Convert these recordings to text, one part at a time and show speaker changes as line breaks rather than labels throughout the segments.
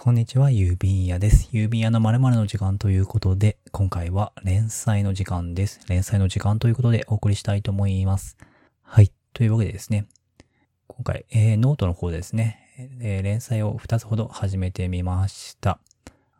こんにちは、郵便屋です。郵便屋の〇〇の時間ということで、今回は連載の時間です。連載の時間ということでお送りしたいと思います。はい。というわけでですね、今回、えー、ノートの方でですね、えー連載を2つほど始めてみました。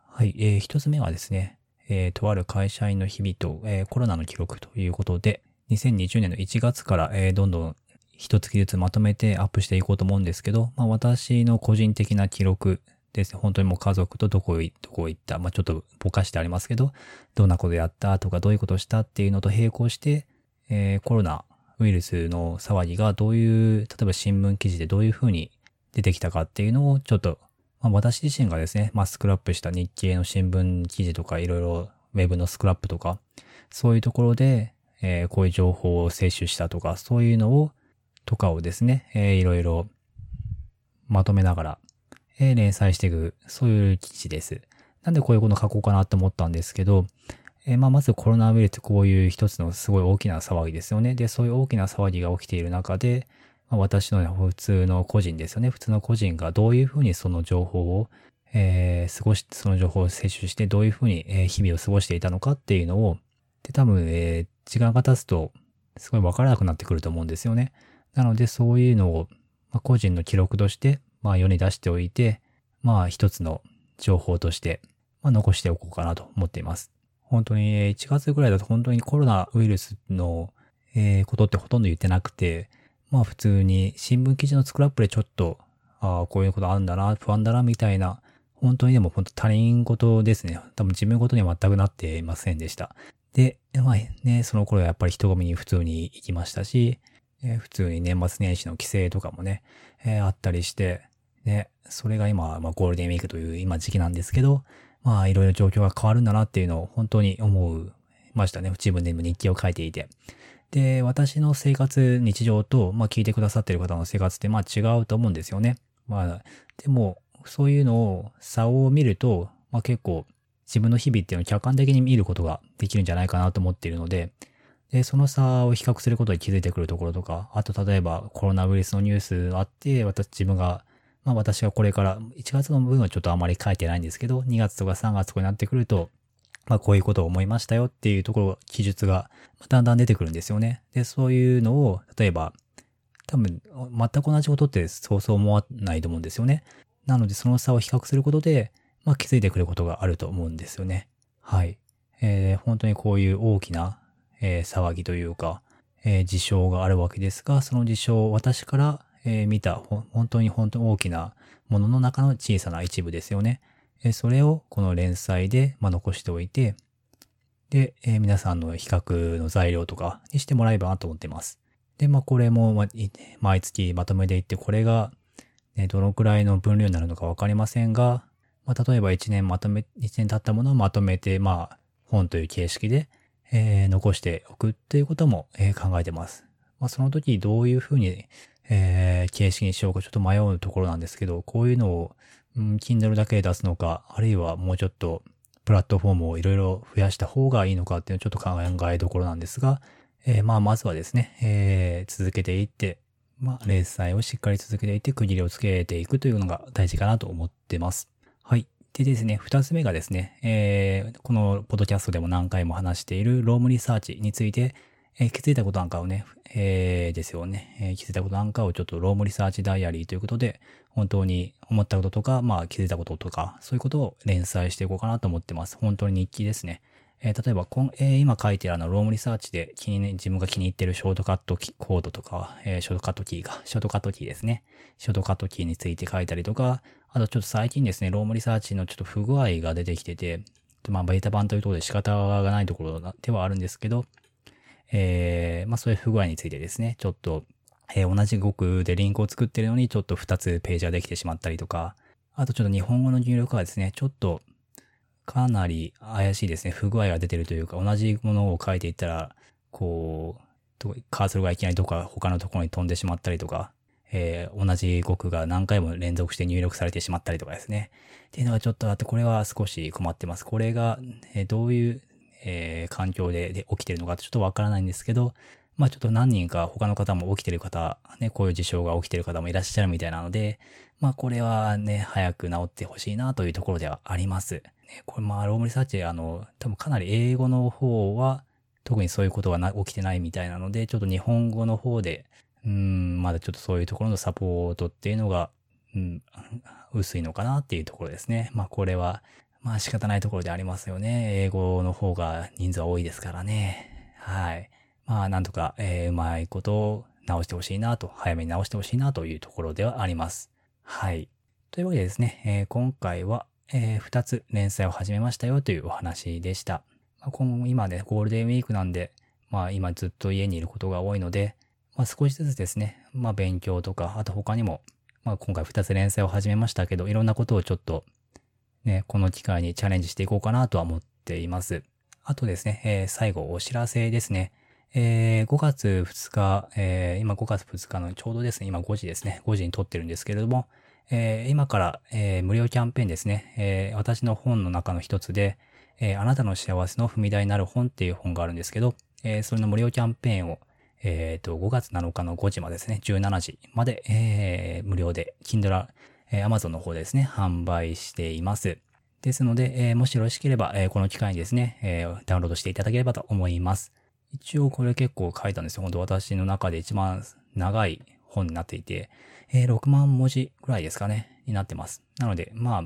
はい。えー、1つ目はですね、えーとある会社員の日々と、えーコロナの記録ということで、2020年の1月から、えーどんどん一月ずつまとめてアップしていこうと思うんですけど、まあ私の個人的な記録ですね。本当にもう家族とどこい、どこ行った、まあちょっとぼかしてありますけど、どんなことやったとかどういうことしたっていうのと並行して、えーコロナウイルスの騒ぎがどういう、例えば新聞記事でどういうふうに出てきたかっていうのをちょっと、まあ私自身がですね、まあスクラップした日経の新聞記事とかいろいろウェブのスクラップとか、そういうところで、えーこういう情報を摂取したとか、そういうのを、とかをですね、えーいろいろまとめながら、えー連載していく、そういう記事です。なんでこういうこと書こうかなと思ったんですけど、えーまあ、まずコロナウイルスこういう一つのすごい大きな騒ぎですよね。で、そういう大きな騒ぎが起きている中で、まあ、私の普通の個人ですよね。普通の個人がどういうふうにその情報を、えー過ごし、その情報を摂取してどういうふうに、え日々を過ごしていたのかっていうのを、で、多分、え時間が経つと、すごいわからなくなってくると思うんですよね。なので、そういうのを、ま、個人の記録として、まあ、世に出しておいて、まあ、一つの情報として、まあ、残しておこうかなと思っています。本当に、1月ぐらいだと本当にコロナウイルスの、えーことってほとんど言ってなくて、まあ、普通に新聞記事のスクラップでちょっと、ああ、こういうことあるんだな、不安だな、みたいな、本当にでも本当他人事ですね。多分自分事には全くなっていませんでした。で、まあね、その頃はやっぱり人混みに普通に行きましたし、えー普通に年末年始の帰省とかもね、えーあったりして、ね、それが今、まあゴールデンウィークという今時期なんですけど、まあいろいろ状況が変わるんだなっていうのを本当に思いましたね。自分でも日記を書いていて。で、私の生活、日常と、まあ聞いてくださってる方の生活ってまあ違うと思うんですよね。まあ、でも、そういうのを、差を見ると、まあ結構、自分の日々っていうのを客観的に見ることができるんじゃないかなと思っているので、で、その差を比較することに気づいてくるところとか、あと例えばコロナウイルスのニュースあって、私、自分が、まあ私がこれから、1月の部分はちょっとあまり書いてないんですけど、2月とか3月とかになってくると、まあこういうことを思いましたよっていうところ、記述がだんだん出てくるんですよね。で、そういうのを、例えば、多分、全く同じことってそうそう思わないと思うんですよね。なので、その差を比較することで、まあ気づいてくることがあると思うんですよね。はい。えー本当にこういう大きな、えー騒ぎというか、えー事象があるわけですが、その事象を私から、えー見た、本当に本当に大きなものの中の小さな一部ですよね。えーそれをこの連載で、まあ、残しておいて、で、えー皆さんの比較の材料とかにしてもらえばなと思ってます。で、まあ、これも、ま、毎月まとめていって、これが、ね、どのくらいの分量になるのかわかりませんが、まあ、例えば1年まとめ、1年経ったものをまとめて、まあ、本という形式で、えー残しておくっていうことも、えー考えてます。まあ、その時どういうふうに、えー形式にしようかちょっと迷うところなんですけど、こういうのを、うん、Kindle だけ出すのか、あるいはもうちょっと、プラットフォームをいろいろ増やした方がいいのかっていうのをちょっと考えどころなんですが、えーまあ、まずはですね、えー続けていって、まあ、連載をしっかり続けていって、区切りをつけていくというのが大事かなと思ってます。はい。でですね、二つ目がですね、えーこのポッドキャストでも何回も話している Roam Research について、え気づいたことなんかをね、えーですよね、えー気づいたことなんかをちょっと Roam Research ダイアリーということで、本当に思ったこととか、まあ気づいたこととか、そういうことを連載していこうかなと思ってます。本当に日記ですね。えー例えばこん、えー今書いてるあの、 Roam Research で気にね、自分が気に入ってるショートカットキコードとか、えーショートカットキーが、ショートカットキーですね。ショートカットキーについて書いたりとか、あとちょっと最近ですね、 Roam Research のちょっと不具合が出てきてて、まあ、ベータ版というところで仕方がないところではあるんですけど、えー、まあそういう不具合についてですね、ちょっと、えー同じ語句でリンクを作ってるのにちょっと2つページができてしまったりとか、あとちょっと日本語の入力がですね、ちょっとかなり怪しいですね。不具合が出てるというか、同じものを書いていったら、こう、カーソルがいきなりどこか他のところに飛んでしまったりとか、えー同じ語句が何回も連続して入力されてしまったりとかですね。っていうのがちょっとあって、これは少し困ってます。これが、えーどういう、えー環境でで起きてるのかってちょっとわからないんですけど、まあちょっと何人か他の方も起きてる方、ね、こういう事象が起きてる方もいらっしゃるみたいなので、まあこれはね、早く治ってほしいなというところではあります。ね、これまあロームリサーチ、あの、多分かなり英語の方は特にそういうことがな起きてないみたいなので、ちょっと日本語の方で、うん、まだちょっとそういうところのサポートっていうのが、うん、薄いのかなっていうところですね。まあこれは、まあ仕方ないところでありますよね。英語の方が人数は多いですからね。はい。まあなんとか、えー、うまいことを直してほしいなと、早めに直してほしいなというところではあります。はい。というわけでですね、えー、今回は、えー、2つ連載を始めましたよというお話でした。まあ、今ね、ゴールデンウィークなんで、まあ今ずっと家にいることが多いので、まあ少しずつですね、まあ勉強とか、あと他にも、まあ今回2つ連載を始めましたけど、いろんなことをちょっと、ね、この機会にチャレンジしていこうかなとは思っています。あとですね、えー、最後お知らせですね。えー、5月2日、えー、今5月2日のちょうどですね、今5時ですね、5時に撮ってるんですけれども、えー、今から、えー、無料キャンペーンですね、えー、私の本の中の一つで、えー、あなたの幸せの踏み台になる本っていう本があるんですけど、えー、それの無料キャンペーンを、え、ー、と、5月7日の5時までですね、17時まで、えー、無料で、Kindle、えー、Amazon の方でですね、販売しています。ですので、えー、もしよろしければ、えー、この機会にですね、えー、ダウンロードしていただければと思います。一応これ結構書いたんですよ。本当私の中で一番長い本になっていて、えー、6万文字ぐらいですかね、になってます。なので、まあ、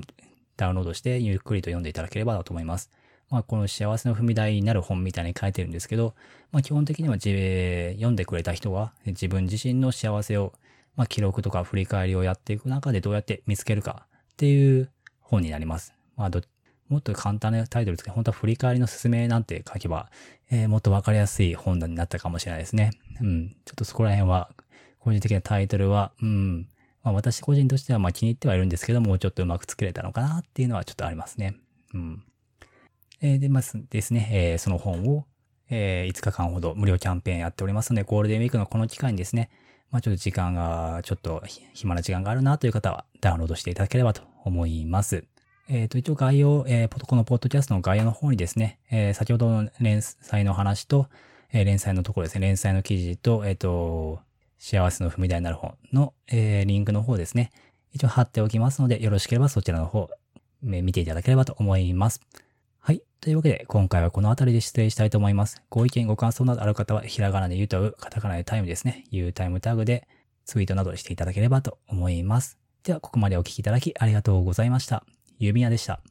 ダウンロードしてゆっくりと読んでいただければと思います。まあ、この幸せの踏み台になる本みたいに書いてるんですけど、まあ、基本的には読んでくれた人は自分自身の幸せを、まあ、記録とか振り返りをやっていく中でどうやって見つけるかっていう本になります。まあ、ど、もっと簡単なタイトルですけど、本当は振り返りの勧めなんて書けば、えー、もっとわかりやすい本になったかもしれないですね。うん。ちょっとそこら辺は、個人的なタイトルは、うん。まあ私個人としてはまあ気に入ってはいるんですけども、うちょっとうまく作れたのかなっていうのはちょっとありますね。うん。えー、で、ますですね、えー、その本を、えー、5日間ほど無料キャンペーンやっておりますので、ゴールデンウィークのこの期間にですね、まあちょっと時間が、ちょっと暇な時間があるなという方はダウンロードしていただければと思います。えっ、ー、と、一応概要、えー、このポッドキャストの概要の方にですね、えー、先ほどの連載の話と、えー、連載のところですね、連載の記事と、えっ、ー、と、幸せの踏み台になる本の、えー、リンクの方ですね、一応貼っておきますので、よろしければそちらの方、見ていただければと思います。というわけで、今回はこの辺りで失礼したいと思います。ご意見、ご感想などある方は、ひらがなで言うとう、カタカナでタイムですね。言うタイムタグでツイートなどしていただければと思います。では、ここまでお聞きいただきありがとうございました。ゆみやでした。